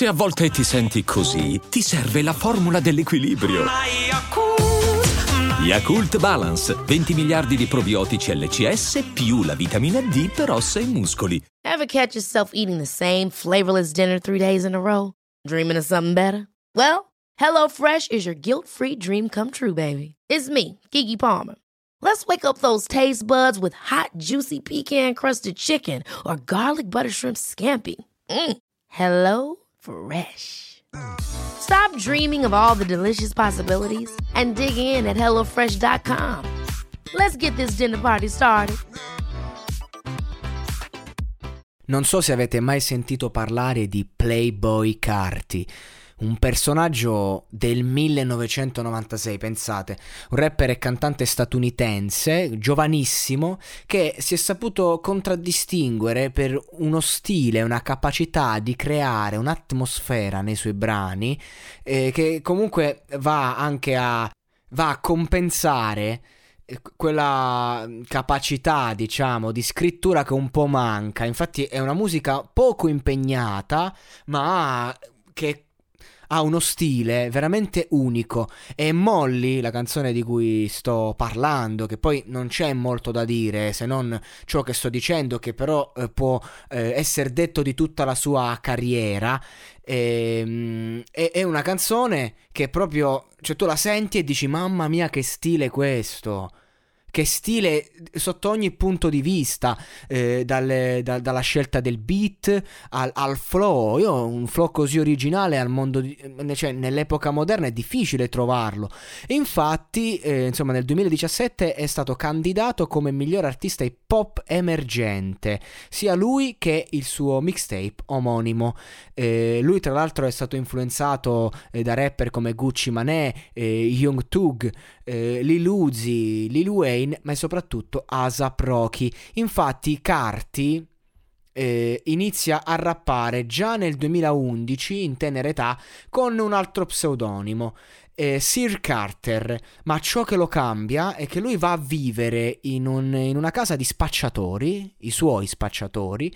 Se a volte ti senti così, ti serve la formula dell'equilibrio. Yakult Balance, 20 miliardi di probiotici LCS più la vitamina D per ossa e muscoli. Ever catch yourself eating the same flavorless dinner three days in a row? Dreaming of something better? Well, HelloFresh is your guilt-free dream come true, baby. It's me, Kiki Palmer. Let's wake up those taste buds with hot, juicy pecan-crusted chicken or garlic butter shrimp scampi. Mm. Hello Fresh. Stop dreaming of all the delicious possibilities and dig in at HelloFresh.com. Let's get this dinner party started. Non so se avete mai sentito parlare di Playboy Carti un personaggio del 1996, pensate, un rapper e cantante statunitense, giovanissimo, che si è saputo contraddistinguere per uno stile, una capacità di creare un'atmosfera nei suoi brani, eh, che comunque va anche a, va a compensare eh, quella capacità, diciamo, di scrittura che un po' manca. Infatti è una musica poco impegnata, ma che ha uno stile veramente unico. E Molly, la canzone di cui sto parlando, che poi non c'è molto da dire se non ciò che sto dicendo, che però eh, può eh, essere detto di tutta la sua carriera, ehm, è, è una canzone che proprio, cioè tu la senti e dici mamma mia che stile questo che stile sotto ogni punto di vista, eh, dalle, da, dalla scelta del beat al, al, flow. Io un flow così originale al mondo di, cioè, nell'epoca moderna è difficile trovarlo. infatti, eh, insomma, nel 2017 è stato candidato come miglior artista hip hop emergente, sia lui che il suo mixtape omonimo. Eh, lui, tra l'altro, è stato influenzato eh, da rapper come Gucci Mané, eh, Young Tug, eh, Lil Uzi, Lil Wayne, ma soprattutto Asap Rocky. Infatti Carti eh, inizia a rappare già nel 2011 in tenera età con un altro pseudonimo eh, Sir Carter, ma ciò che lo cambia è che lui va a vivere in, un, in una casa di spacciatori, i suoi spacciatori,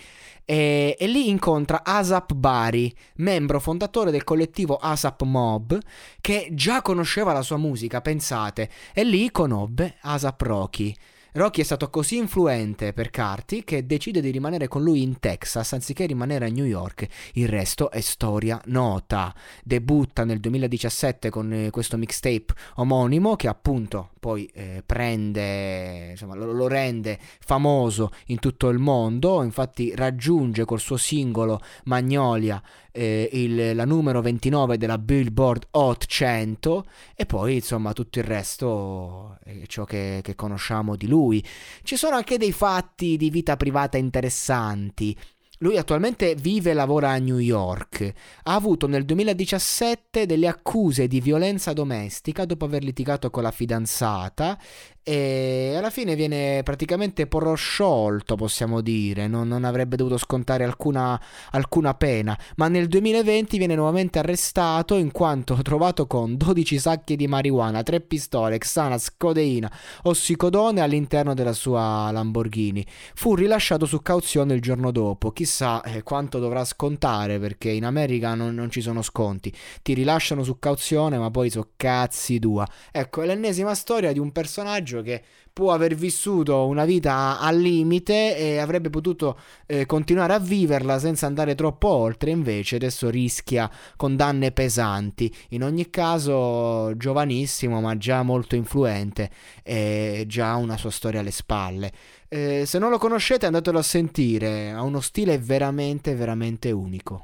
e, e, lì incontra Asap Bari, membro fondatore del collettivo Asap Mob, che già conosceva la sua musica, pensate, e lì conobbe Asap Rocky. Rocky è stato così influente per Carty che decide di rimanere con lui in Texas anziché rimanere a New York. Il resto è storia nota. Debutta nel 2017 con eh, questo mixtape omonimo che appunto poi eh, prende, insomma, lo, lo, rende famoso in tutto il mondo. Infatti raggiunge col suo singolo Magnolia eh, il, la numero 29 della Billboard Hot 100 e poi insomma tutto il resto è ciò che, che conosciamo di lui. Ci sono anche dei fatti di vita privata interessanti. Lui attualmente vive e lavora a New York. Ha avuto nel 2017 delle accuse di violenza domestica dopo aver litigato con la fidanzata e alla fine viene praticamente prosciolto, possiamo dire, non, non avrebbe dovuto scontare alcuna, alcuna, pena, ma nel 2020 viene nuovamente arrestato in quanto trovato con 12 sacchi di marijuana, 3 pistole, Xanax, codeina, ossicodone all'interno della sua Lamborghini. Fu rilasciato su cauzione il giorno dopo, chissà eh, quanto dovrà scontare perché in America non, non, ci sono sconti, ti rilasciano su cauzione ma poi so cazzi tua. Ecco, è l'ennesima storia di un personaggio che può aver vissuto una vita al limite e avrebbe potuto eh, continuare a viverla senza andare troppo oltre, invece adesso rischia condanne pesanti. In ogni caso, giovanissimo, ma già molto influente e già una sua storia alle spalle. Eh, se non lo conoscete, andatelo a sentire, ha uno stile veramente, veramente unico.